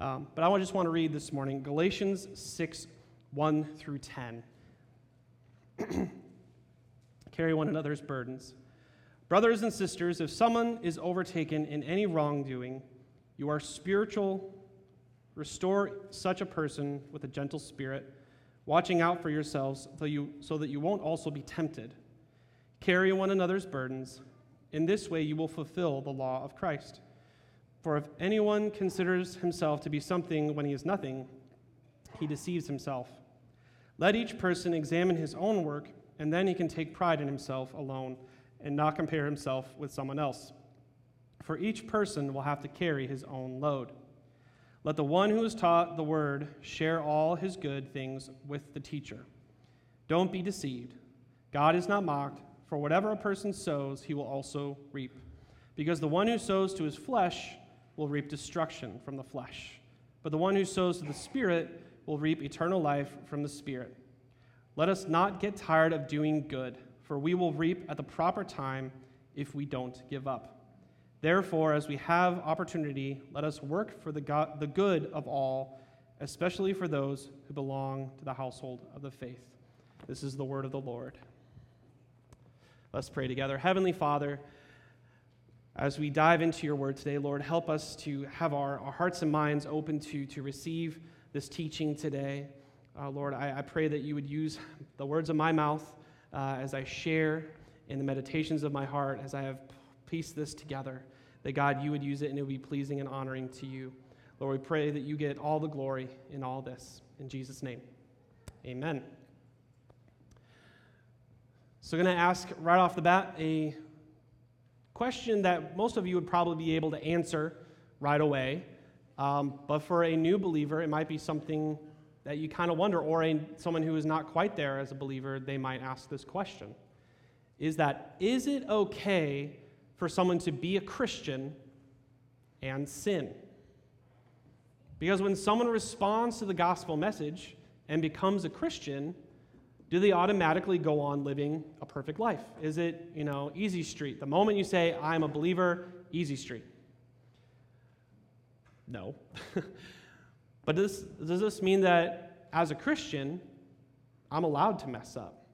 Um, but I just want to read this morning Galatians 6 1 through 10. Carry one another's burdens. Brothers and sisters, if someone is overtaken in any wrongdoing, you are spiritual, restore such a person with a gentle spirit, watching out for yourselves so, you, so that you won't also be tempted. Carry one another's burdens. In this way, you will fulfill the law of Christ. For if anyone considers himself to be something when he is nothing, he deceives himself. Let each person examine his own work, and then he can take pride in himself alone and not compare himself with someone else. For each person will have to carry his own load. Let the one who is taught the word share all his good things with the teacher. Don't be deceived. God is not mocked, for whatever a person sows, he will also reap. Because the one who sows to his flesh, will reap destruction from the flesh, but the one who sows to the Spirit will reap eternal life from the Spirit. Let us not get tired of doing good, for we will reap at the proper time if we don't give up. Therefore, as we have opportunity, let us work for the, God, the good of all, especially for those who belong to the household of the faith. This is the word of the Lord. Let's pray together. Heavenly Father, as we dive into your word today, Lord, help us to have our, our hearts and minds open to, to receive this teaching today. Uh, Lord, I, I, pray that you would use the words of my mouth uh, as I share in the meditations of my heart, as I have pieced this together, that God, you would use it and it would be pleasing and honoring to you. Lord, we pray that you get all the glory in all this. In Jesus' name, amen. So, I'm going to ask right off the bat a question that most of you would probably be able to answer right away. Um, but for a new believer, it might be something that you kind of wonder, or a, someone who is not quite there as a believer, they might ask this question Is that, is it okay for someone to be a Christian and sin? Because when someone responds to the gospel message and becomes a Christian, do they automatically go on living a perfect life? Is it, you know, easy street? The moment you say, I'm a believer, easy street. No. but does, does this mean that as a Christian, I'm allowed to mess up?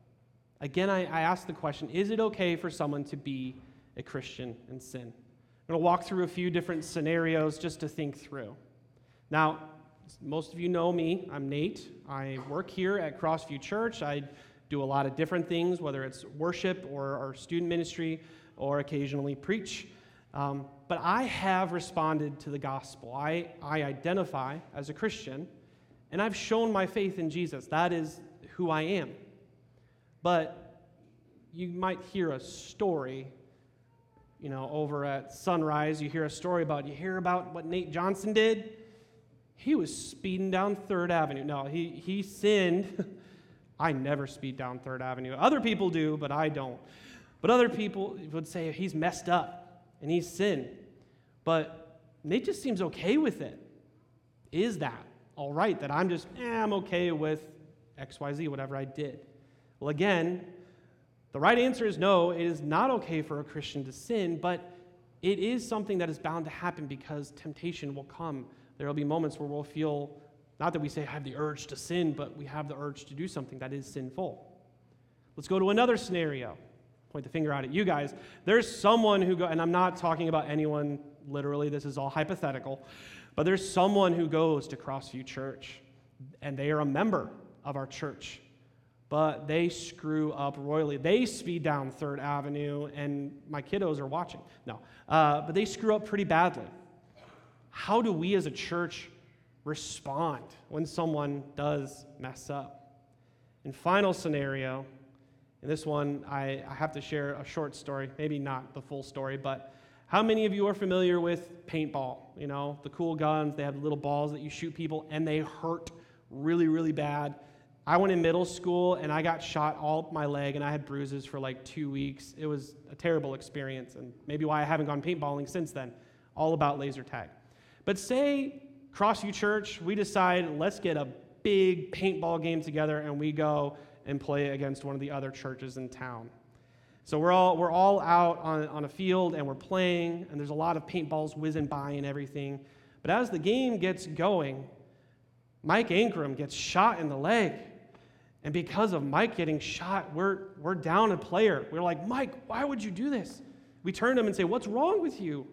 Again, I, I ask the question is it okay for someone to be a Christian and sin? I'm going to walk through a few different scenarios just to think through. Now, most of you know me. I'm Nate. I work here at Crossview Church. I do a lot of different things, whether it's worship or, or student ministry or occasionally preach. Um, but I have responded to the gospel. I, I identify as a Christian, and I've shown my faith in Jesus. That is who I am. But you might hear a story, you know, over at Sunrise. You hear a story about, you hear about what Nate Johnson did? He was speeding down Third Avenue. No, he, he sinned. I never speed down Third Avenue. Other people do, but I don't. But other people would say he's messed up and he's sinned. But Nate just seems okay with it. Is that all right that I'm just, eh, I'm okay with XYZ, whatever I did? Well, again, the right answer is no, it is not okay for a Christian to sin, but it is something that is bound to happen because temptation will come there will be moments where we'll feel, not that we say I have the urge to sin, but we have the urge to do something that is sinful. Let's go to another scenario. Point the finger out at you guys. There's someone who go, and I'm not talking about anyone literally, this is all hypothetical, but there's someone who goes to Crossview Church and they are a member of our church, but they screw up royally. They speed down Third Avenue, and my kiddos are watching. No, uh, but they screw up pretty badly how do we as a church respond when someone does mess up? And final scenario, and this one I, I have to share a short story, maybe not the full story, but how many of you are familiar with paintball? You know, the cool guns, they have little balls that you shoot people and they hurt really, really bad. I went in middle school and I got shot all up my leg and I had bruises for like two weeks. It was a terrible experience and maybe why I haven't gone paintballing since then. All about laser tag. But say, Crossview Church, we decide let's get a big paintball game together and we go and play against one of the other churches in town. So we're all, we're all out on, on a field and we're playing, and there's a lot of paintballs whizzing by and everything. But as the game gets going, Mike Ankrum gets shot in the leg. And because of Mike getting shot, we're, we're down a player. We're like, Mike, why would you do this? We turn to him and say, What's wrong with you?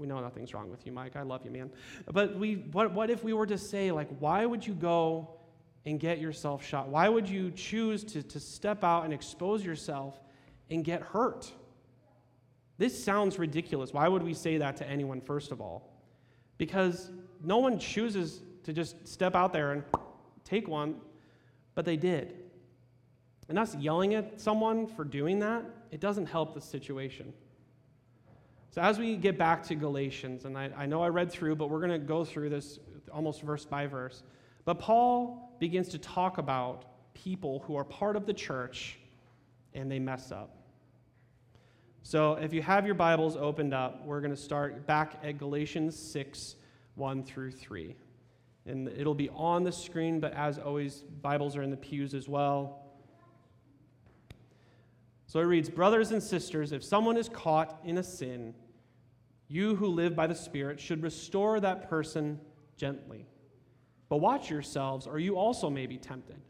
We know nothing's wrong with you, Mike. I love you, man. But we, what, what if we were to say, like, why would you go and get yourself shot? Why would you choose to, to step out and expose yourself and get hurt? This sounds ridiculous. Why would we say that to anyone, first of all? Because no one chooses to just step out there and take one, but they did. And us yelling at someone for doing that, it doesn't help the situation. So, as we get back to Galatians, and I, I know I read through, but we're going to go through this almost verse by verse. But Paul begins to talk about people who are part of the church and they mess up. So, if you have your Bibles opened up, we're going to start back at Galatians 6 1 through 3. And it'll be on the screen, but as always, Bibles are in the pews as well. So it reads Brothers and sisters, if someone is caught in a sin, you who live by the Spirit should restore that person gently. But watch yourselves, or you also may be tempted.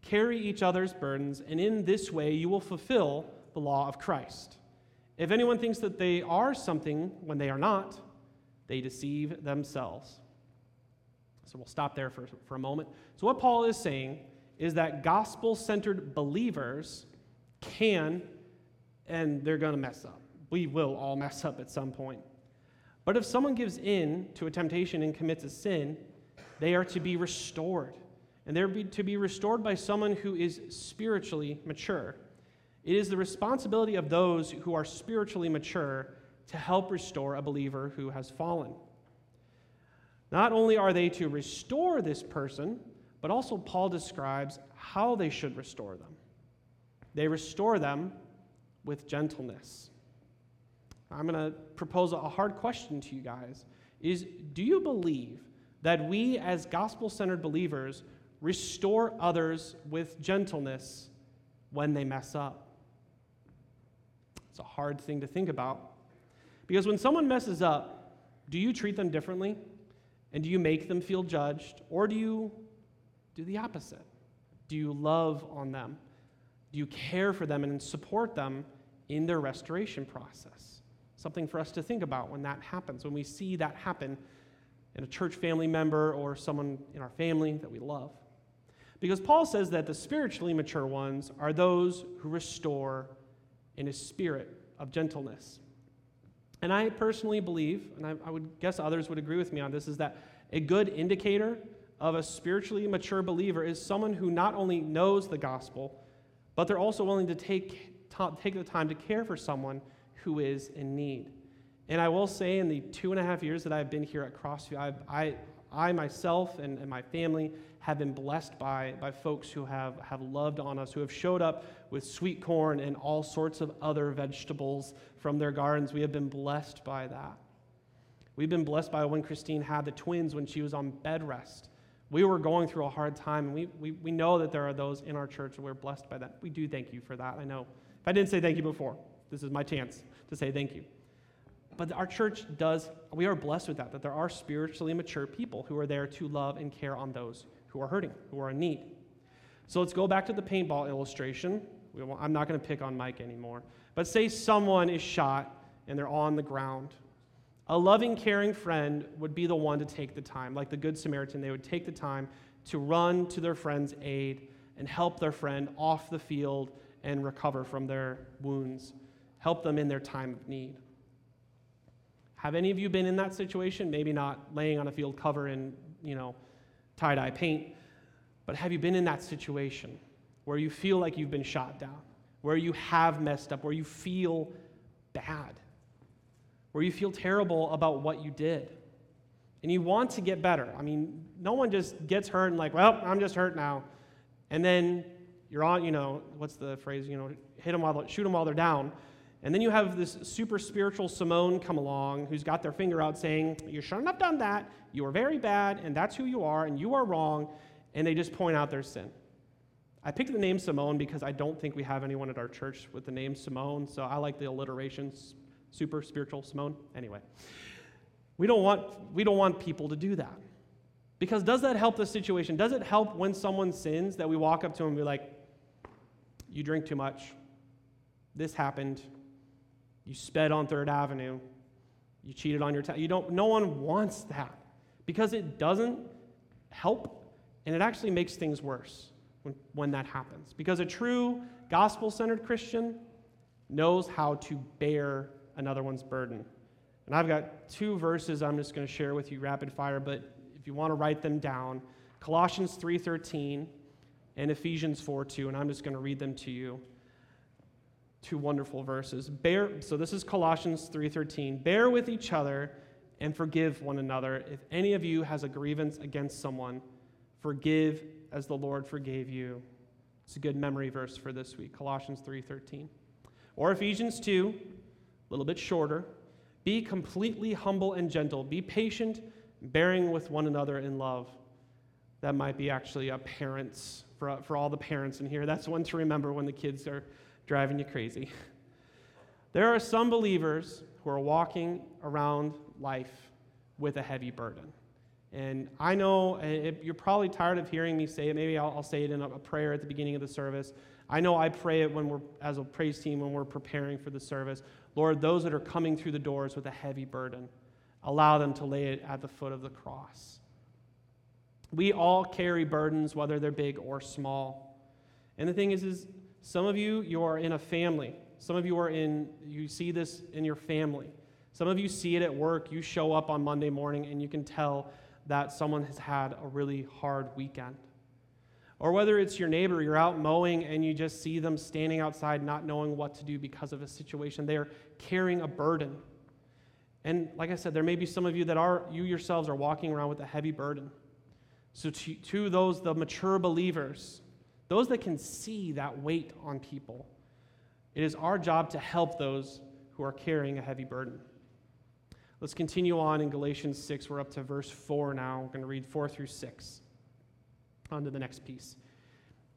Carry each other's burdens, and in this way you will fulfill the law of Christ. If anyone thinks that they are something when they are not, they deceive themselves. So we'll stop there for, for a moment. So, what Paul is saying is that gospel centered believers can, and they're going to mess up. We will all mess up at some point. But if someone gives in to a temptation and commits a sin, they are to be restored. And they're to be restored by someone who is spiritually mature. It is the responsibility of those who are spiritually mature to help restore a believer who has fallen. Not only are they to restore this person, but also Paul describes how they should restore them. They restore them with gentleness. I'm going to propose a hard question to you guys is do you believe that we as gospel-centered believers restore others with gentleness when they mess up? It's a hard thing to think about. Because when someone messes up, do you treat them differently? And do you make them feel judged? Or do you do the opposite? Do you love on them? Do you care for them and support them in their restoration process? Something for us to think about when that happens, when we see that happen in a church family member or someone in our family that we love. Because Paul says that the spiritually mature ones are those who restore in a spirit of gentleness. And I personally believe, and I, I, would guess others would agree with me on this, is that a good indicator of a spiritually mature believer is someone who not only knows the gospel, but they're also willing to take, take the time to care for someone who is in need. And I will say, in the two and a half years that I've been here at Crossview, I've, I, I myself and, and my family have been blessed by, by folks who have, have loved on us, who have showed up with sweet corn and all sorts of other vegetables from their gardens. We have been blessed by that. We've been blessed by when Christine had the twins when she was on bed rest. We were going through a hard time, and we, we, we know that there are those in our church, and we're blessed by that. We do thank you for that. I know. If I didn't say thank you before, this is my chance to say thank you. But our church does, we are blessed with that, that there are spiritually mature people who are there to love and care on those who are hurting, who are in need. So let's go back to the paintball illustration. I'm not going to pick on Mike anymore. But say someone is shot and they're on the ground. A loving, caring friend would be the one to take the time. Like the Good Samaritan, they would take the time to run to their friend's aid and help their friend off the field and recover from their wounds, help them in their time of need. Have any of you been in that situation? Maybe not laying on a field cover in, you know, tie dye paint. But have you been in that situation where you feel like you've been shot down, where you have messed up, where you feel bad, where you feel terrible about what you did? And you want to get better. I mean, no one just gets hurt and, like, well, I'm just hurt now. And then you're on, you know, what's the phrase, you know, hit them while, shoot them while they're down. And then you have this super spiritual Simone come along who's got their finger out saying, You shouldn't have done that. You are very bad, and that's who you are, and you are wrong. And they just point out their sin. I picked the name Simone because I don't think we have anyone at our church with the name Simone, so I like the alliterations. Super spiritual Simone. Anyway. We don't want, we don't want people to do that. Because does that help the situation? Does it help when someone sins that we walk up to them and be like, you drink too much? This happened. You sped on Third Avenue. You cheated on your test. You don't, no one wants that because it doesn't help and it actually makes things worse when, when that happens. Because a true gospel centered Christian knows how to bear another one's burden. And I've got two verses I'm just going to share with you rapid fire, but if you want to write them down, Colossians 3:13 and Ephesians 4:2, and I'm just going to read them to you. Two wonderful verses. Bear so this is Colossians 3:13. Bear with each other and forgive one another. If any of you has a grievance against someone, forgive as the Lord forgave you. It's a good memory verse for this week, Colossians 3:13. Or Ephesians 2, a little bit shorter. Be completely humble and gentle. Be patient, bearing with one another in love. That might be actually a parent's, for, for all the parents in here. That's one to remember when the kids are driving you crazy. There are some believers who are walking around life with a heavy burden. And I know it, you're probably tired of hearing me say it. Maybe I'll, I'll say it in a, a prayer at the beginning of the service. I know I pray it when we're, as a praise team, when we're preparing for the service. Lord, those that are coming through the doors with a heavy burden, allow them to lay it at the foot of the cross. We all carry burdens, whether they're big or small. And the thing is, is some of you, you are in a family. Some of you are in, you see this in your family. Some of you see it at work. You show up on Monday morning and you can tell that someone has had a really hard weekend. Or whether it's your neighbor, you're out mowing and you just see them standing outside not knowing what to do because of a situation. They are carrying a burden. And like I said, there may be some of you that are, you yourselves are walking around with a heavy burden. So, to, to those, the mature believers, those that can see that weight on people, it is our job to help those who are carrying a heavy burden. Let's continue on in Galatians 6. We're up to verse 4 now. We're going to read 4 through 6. On to the next piece.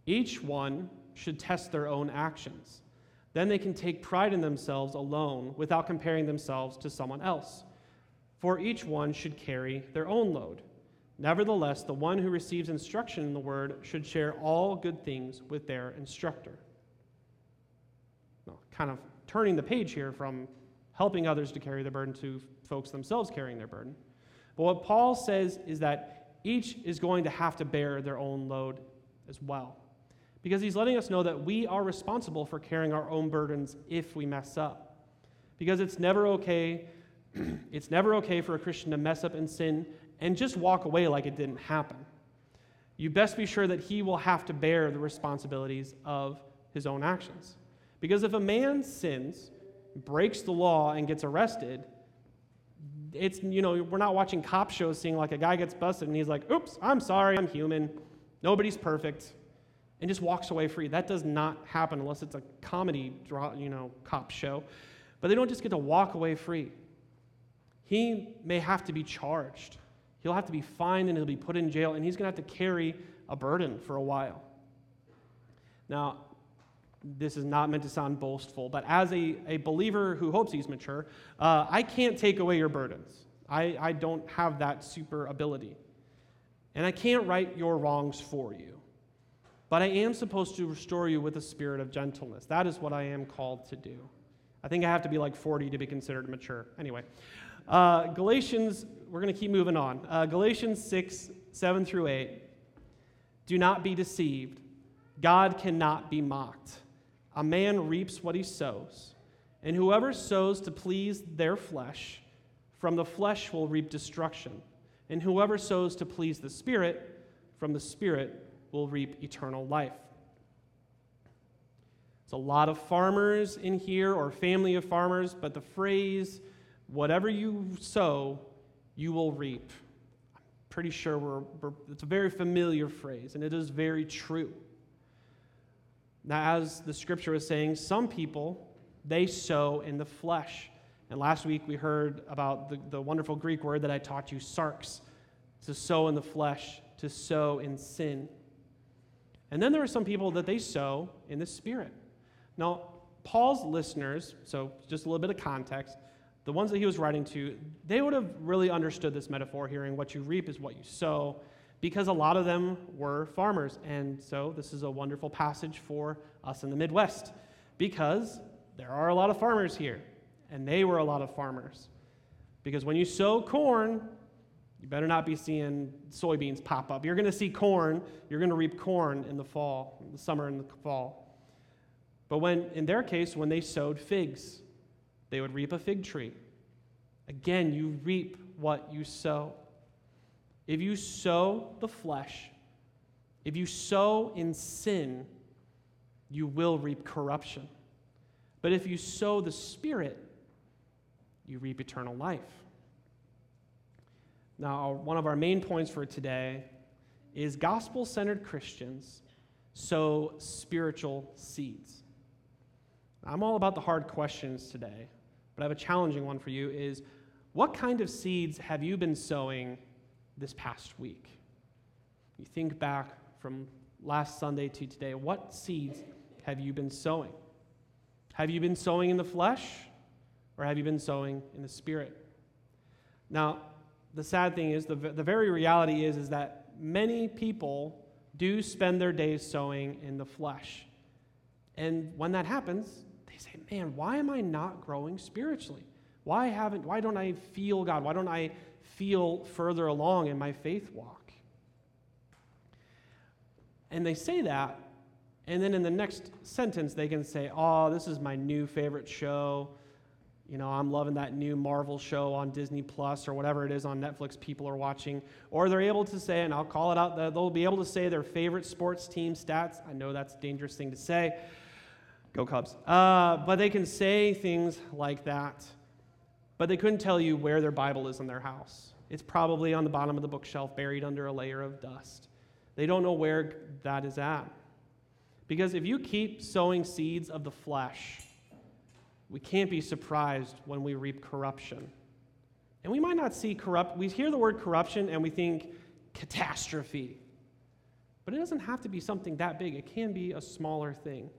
Each one should test their own actions. Then they can take pride in themselves alone without comparing themselves to someone else. For each one should carry their own load. Nevertheless, the one who receives instruction in the word should share all good things with their instructor. Well, kind of turning the page here from helping others to carry the burden to folks themselves carrying their burden. But what Paul says is that each is going to have to bear their own load as well. Because he's letting us know that we are responsible for carrying our own burdens if we mess up. Because it's never okay, it's never okay for a Christian to mess up and sin and just walk away like it didn't happen. You best be sure that he will have to bear the responsibilities of his own actions. Because if a man sins, breaks the law, and gets arrested, it's, you know, we're not watching cop shows seeing like a guy gets busted and he's like, oops, I'm sorry, I'm human. Nobody's perfect. And just walks away free. That does not happen unless it's a comedy, you know, cop show. But they don't just get to walk away free. He may have to be charged. He'll have to be fined and he'll be put in jail, and he's going to have to carry a burden for a while. Now, this is not meant to sound boastful, but as a, a believer who hopes he's mature, uh, I can't take away your burdens. I, I don't have that super ability. And I can't right your wrongs for you. But I am supposed to restore you with a spirit of gentleness. That is what I am called to do. I think I have to be like 40 to be considered mature. Anyway, uh, Galatians, we're going to keep moving on. Uh, Galatians 6, 7 through 8. Do not be deceived. God cannot be mocked. A man reaps what he sows, and whoever sows to please their flesh, from the flesh will reap destruction. And whoever sows to please the Spirit, from the Spirit will reap eternal life. It's a lot of farmers in here, or family of farmers, but the phrase, whatever you sow, you will reap. I'm pretty sure we're, we're, it's a very familiar phrase, and it is very true. Now, as the scripture was saying, some people, they sow in the flesh. And last week we heard about the, the wonderful Greek word that I taught you, sarx, to sow in the flesh, to sow in sin. And then there are some people that they sow in the spirit. Now, Paul's listeners, so just a little bit of context, the ones that he was writing to, they would have really understood this metaphor, hearing what you reap is what you sow, because a lot of them were farmers. And so this is a wonderful passage for us in the Midwest, because there are a lot of farmers here, and they were a lot of farmers. Because when you sow corn, you better not be seeing soybeans pop up. You're going to see corn. You're going to reap corn in the fall, the summer and the fall. But when, in their case, when they sowed figs, they would reap a fig tree. Again, you reap what you sow. If you sow the flesh, if you sow in sin, you will reap corruption. But if you sow the Spirit, you reap eternal life. Now, one of our main points for today is gospel centered Christians sow spiritual seeds. I'm all about the hard questions today, but I have a challenging one for you is what kind of seeds have you been sowing this past week? You think back from last Sunday to today, what seeds have you been sowing? Have you been sowing in the flesh or have you been sowing in the spirit? Now, the sad thing is, the, the very reality is, is that many people do spend their days sowing in the flesh. And when that happens, they say, man, why am I not growing spiritually? Why haven't, why don't I feel God? Why don't I feel further along in my faith walk? And they say that, and then in the next sentence, they can say, oh, this is my new favorite show you know, I'm loving that new Marvel show on Disney Plus or whatever it is on Netflix people are watching. Or they're able to say, and I'll call it out, they'll be able to say their favorite sports team stats. I know that's a dangerous thing to say. Go Cubs. Uh, but they can say things like that. But they couldn't tell you where their Bible is in their house. It's probably on the bottom of the bookshelf, buried under a layer of dust. They don't know where that is at. Because if you keep sowing seeds of the flesh, we can't be surprised when we reap corruption. And we might not see corrupt, we hear the word corruption and we think catastrophe. But it doesn't have to be something that big, it can be a smaller thing.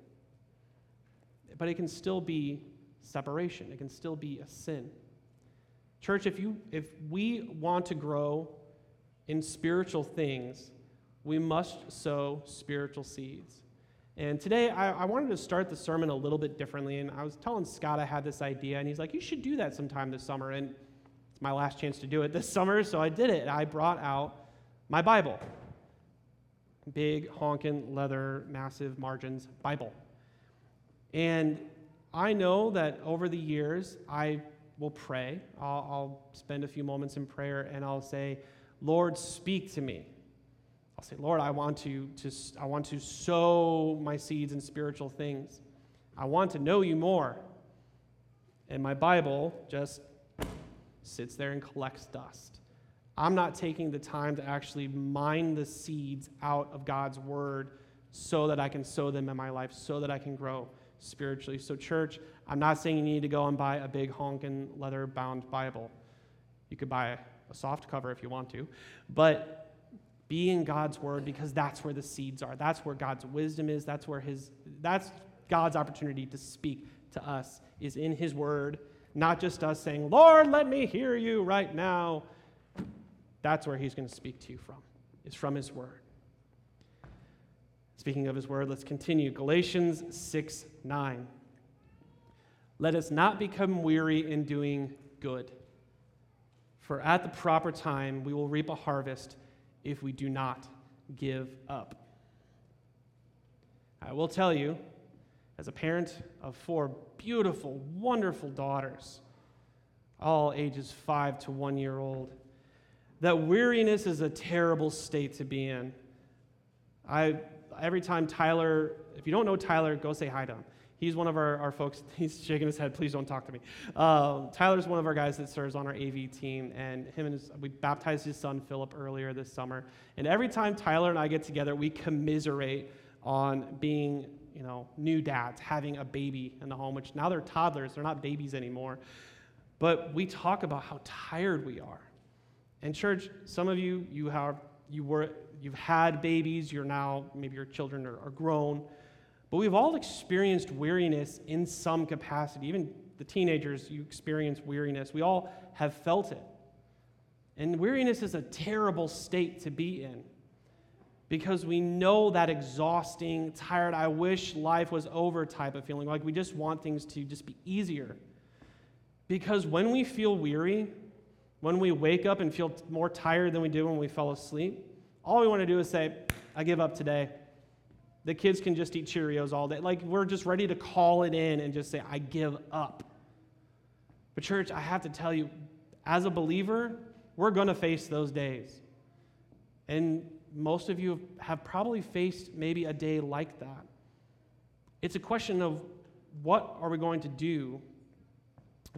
But it can still be separation, it can still be a sin. Church, if, you, if we want to grow in spiritual things, we must sow spiritual seeds. And today, I, I, wanted to start the sermon a little bit differently. And I was telling Scott I had this idea, and he's like, You should do that sometime this summer. And it's my last chance to do it this summer, so I did it. I brought out my Bible big, honking, leather, massive margins Bible. And I know that over the years, I will pray. I'll, I'll spend a few moments in prayer, and I'll say, Lord, speak to me. I'll say, Lord, I want to, to, I want to sow my seeds in spiritual things. I want to know you more. And my Bible just sits there and collects dust. I'm not taking the time to actually mine the seeds out of God's word so that I can sow them in my life, so that I can grow spiritually. So, church, I'm not saying you need to go and buy a big honking leather bound Bible. You could buy a soft cover if you want to. But be in God's word because that's where the seeds are. That's where God's wisdom is. That's where his that's God's opportunity to speak to us is in his word, not just us saying, "Lord, let me hear you right now." That's where he's going to speak to you from. Is from his word. Speaking of his word, let's continue. Galatians 6 9. Let us not become weary in doing good, for at the proper time we will reap a harvest if we do not give up. I will tell you, as a parent of four beautiful, wonderful daughters, all ages five to one year old, that weariness is a terrible state to be in. I, every time Tyler, if you don't know Tyler, go say hi to him. He's one of our, our folks. He's shaking his head. Please don't talk to me. Um, Tyler's one of our guys that serves on our AV team, and him and his, we baptized his son Philip earlier this summer. And every time Tyler and I get together, we commiserate on being, you know, new dads, having a baby in the home. Which now they're toddlers; they're not babies anymore. But we talk about how tired we are. And church, some of you, you have, you were, you've had babies. You're now maybe your children are, are grown. But we've all experienced weariness in some capacity, even the teenagers, you experience weariness. We all have felt it. And weariness is a terrible state to be in because we know that exhausting, tired, I wish life was over type of feeling. Like we just want things to just be easier. Because when we feel weary, when we wake up and feel more tired than we do when we fell asleep, all we want to do is say, I give up today. The kids can just eat Cheerios all day. Like we're just ready to call it in and just say, I give up. But, church, I have to tell you, as a believer, we're going to face those days. And most of you have probably faced maybe a day like that. It's a question of what are we going to do,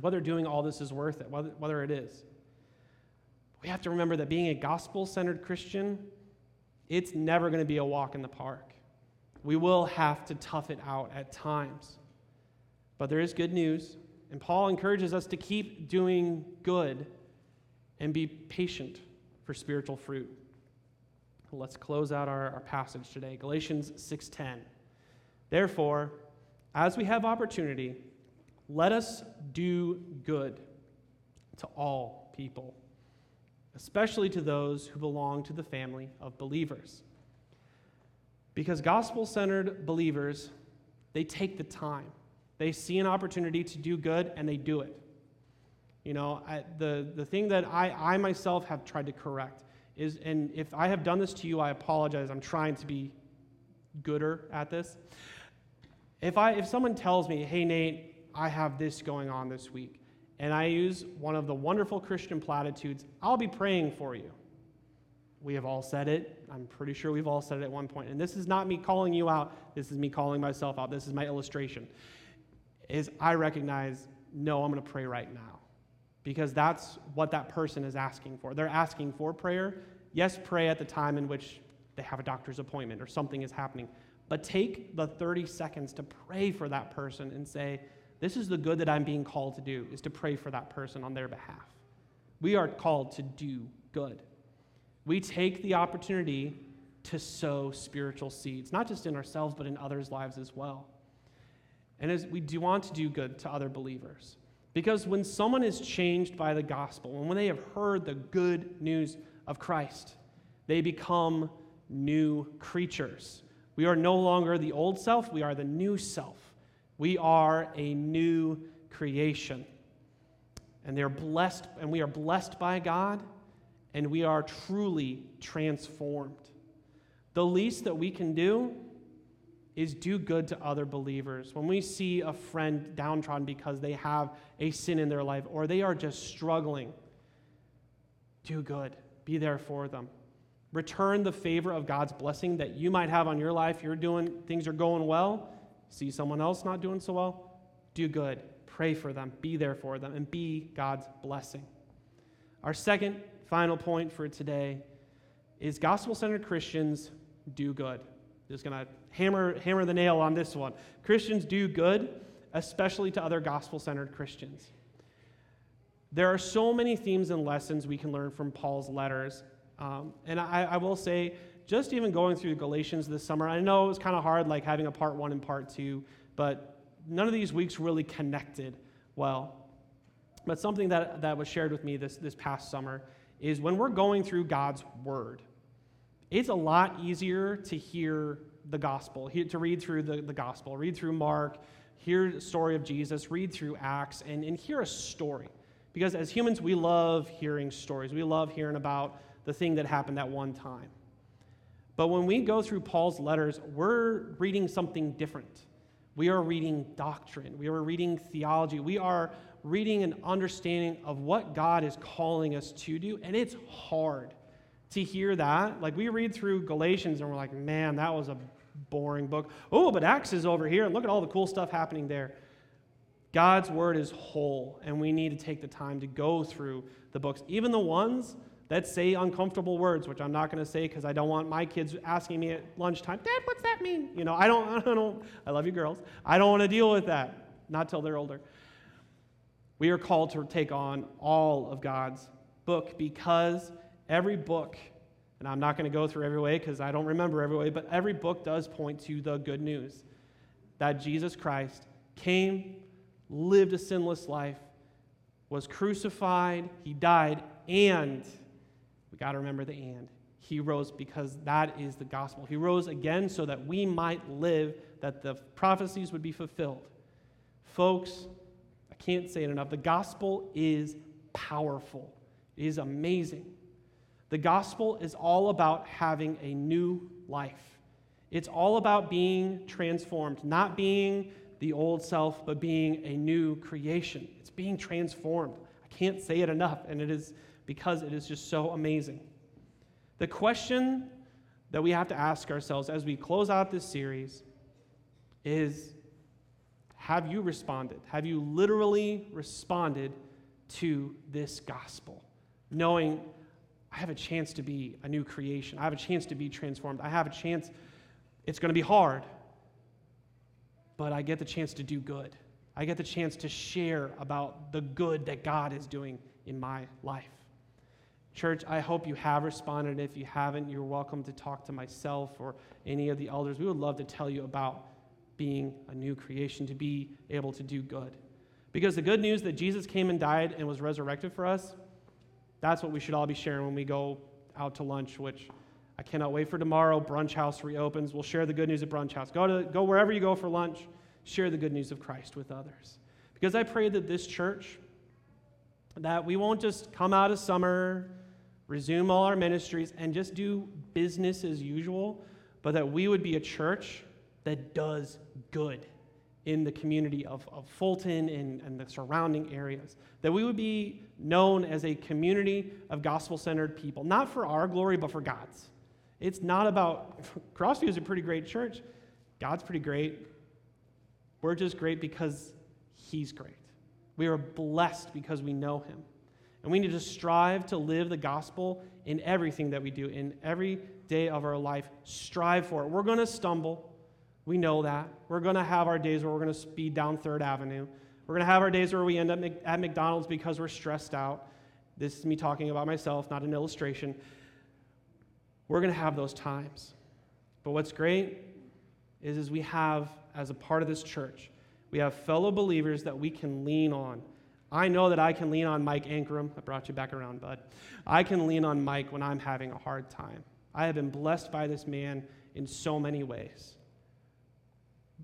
whether doing all this is worth it, whether, whether it is. We have to remember that being a gospel centered Christian, it's never going to be a walk in the park. We will have to tough it out at times. But there is good news, and Paul encourages us to keep doing good and be patient for spiritual fruit. Let's close out our, our passage today. Galatians 6:10. Therefore, as we have opportunity, let us do good to all people, especially to those who belong to the family of believers. Because gospel centered believers, they take the time. They see an opportunity to do good and they do it. You know, I, the, the thing that I, I myself have tried to correct is, and if I have done this to you, I apologize. I'm trying to be gooder at this. If, I, if someone tells me, hey, Nate, I have this going on this week, and I use one of the wonderful Christian platitudes, I'll be praying for you. We have all said it. I'm pretty sure we've all said it at one point. And this is not me calling you out. This is me calling myself out. This is my illustration. Is I recognize, no, I'm going to pray right now. Because that's what that person is asking for. They're asking for prayer. Yes, pray at the time in which they have a doctor's appointment or something is happening. But take the 30 seconds to pray for that person and say, this is the good that I'm being called to do, is to pray for that person on their behalf. We are called to do good we take the opportunity to sow spiritual seeds, not just in ourselves, but in others' lives as well. And as we do want to do good to other believers. Because when someone is changed by the gospel, and when they have heard the good news of Christ, they become new creatures. We are no longer the old self, we are the new self. We are a new creation. And they're blessed, and we are blessed by God and we are truly transformed. The least that we can do is do good to other believers. When we see a friend downtrodden because they have a sin in their life or they are just struggling, do good. Be there for them. Return the favor of God's blessing that you might have on your life. You're doing things are going well. See someone else not doing so well? Do good. Pray for them. Be there for them and be God's blessing. Our second final point for today is gospel centered Christians do good. Just going to hammer, hammer the nail on this one. Christians do good, especially to other gospel centered Christians. There are so many themes and lessons we can learn from Paul's letters. Um, and I, I will say, just even going through Galatians this summer, I know it was kind of hard, like having a part one and part two, but none of these weeks really connected well. But something that, that was shared with me this, this past summer is when we're going through God's word, it's a lot easier to hear the gospel, to read through the, the gospel, read through Mark, hear the story of Jesus, read through Acts, and, and hear a story. Because as humans, we love hearing stories. We love hearing about the thing that happened at one time. But when we go through Paul's letters, we're reading something different. We are reading doctrine, we are reading theology, we are reading an understanding of what God is calling us to do. And it's hard to hear that. Like we read through Galatians and we're like, man, that was a boring book. Oh, but Acts is over here and look at all the cool stuff happening there. God's word is whole, and we need to take the time to go through the books, even the ones that say uncomfortable words, which I'm not going to say because I don't want my kids asking me at lunchtime, Dad, what's that mean? You know, I don't, I don't, I love you girls. I don't want to deal with that, not till they're older. We are called to take on all of God's book because every book, and I'm not going to go through every way because I don't remember every way, but every book does point to the good news that Jesus Christ came, lived a sinless life, was crucified, he died, and we got to remember the and. He rose because that is the gospel. He rose again so that we might live, that the prophecies would be fulfilled. Folks, I can't say it enough. The gospel is powerful, it is amazing. The gospel is all about having a new life. It's all about being transformed, not being the old self, but being a new creation. It's being transformed. I can't say it enough, and it is because it is just so amazing. The question that we have to ask ourselves as we close out this series is Have you responded? Have you literally responded to this gospel? Knowing I have a chance to be a new creation, I have a chance to be transformed, I have a chance, it's going to be hard, but I get the chance to do good. I get the chance to share about the good that God is doing in my life. Church, I hope you have responded. If you haven't, you're welcome to talk to myself or any of the elders. We would love to tell you about being a new creation, to be able to do good. Because the good news that Jesus came and died and was resurrected for us, that's what we should all be sharing when we go out to lunch, which I cannot wait for tomorrow. Brunch House reopens. We'll share the good news at Brunch House. Go, to, go wherever you go for lunch, share the good news of Christ with others. Because I pray that this church, that we won't just come out of summer resume all our ministries, and just do business as usual, but that we would be a church that does good in the community of, of Fulton and, and the surrounding areas. That we would be known as a community of gospel centered people, not for our glory, but for God's. It's not about, Crossview is a pretty great church. God's pretty great. We're just great because He's great. We are blessed because we know Him. And we need to strive to live the gospel in everything that we do, in every day of our life. Strive for it. We're going to stumble. We know that. We're going to have our days where we're going to speed down Third Avenue. We're going to have our days where we end up at McDonald's because we're stressed out. This is me talking about myself, not an illustration. We're going to have those times. But what's great is, is we have, as a part of this church, we have fellow believers that we can lean on I know that I can lean on Mike Ankrum. I brought you back around, bud. I can lean on Mike when I'm having a hard time. I have been blessed by this man in so many ways.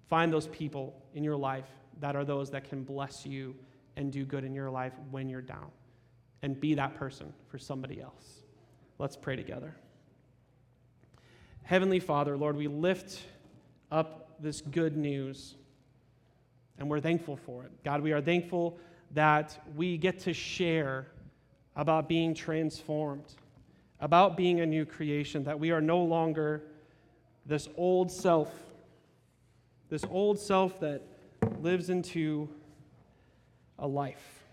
Find those people in your life that are those that can bless you and do good in your life when you're down. And be that person for somebody else. Let's pray together. Heavenly Father, Lord, we lift up this good news and we're thankful for it. God, we are thankful that we get to share about being transformed, about being a new creation, that we are no longer this old self, this old self that lives into a life,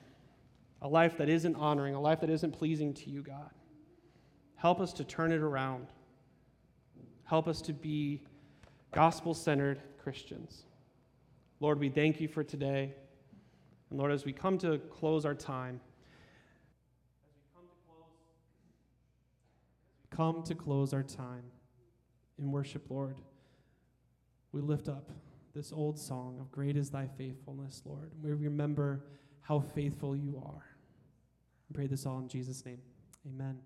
a life that isn't honoring, a life that isn't pleasing to you, God. Help us to turn it around. Help us to be gospel centered Christians. Lord, we thank you for today. And Lord, as we come to close our time, come to close our time in worship, Lord, we lift up this old song of Great is Thy Faithfulness, Lord. We remember how faithful you are. I pray this all in Jesus' name. Amen.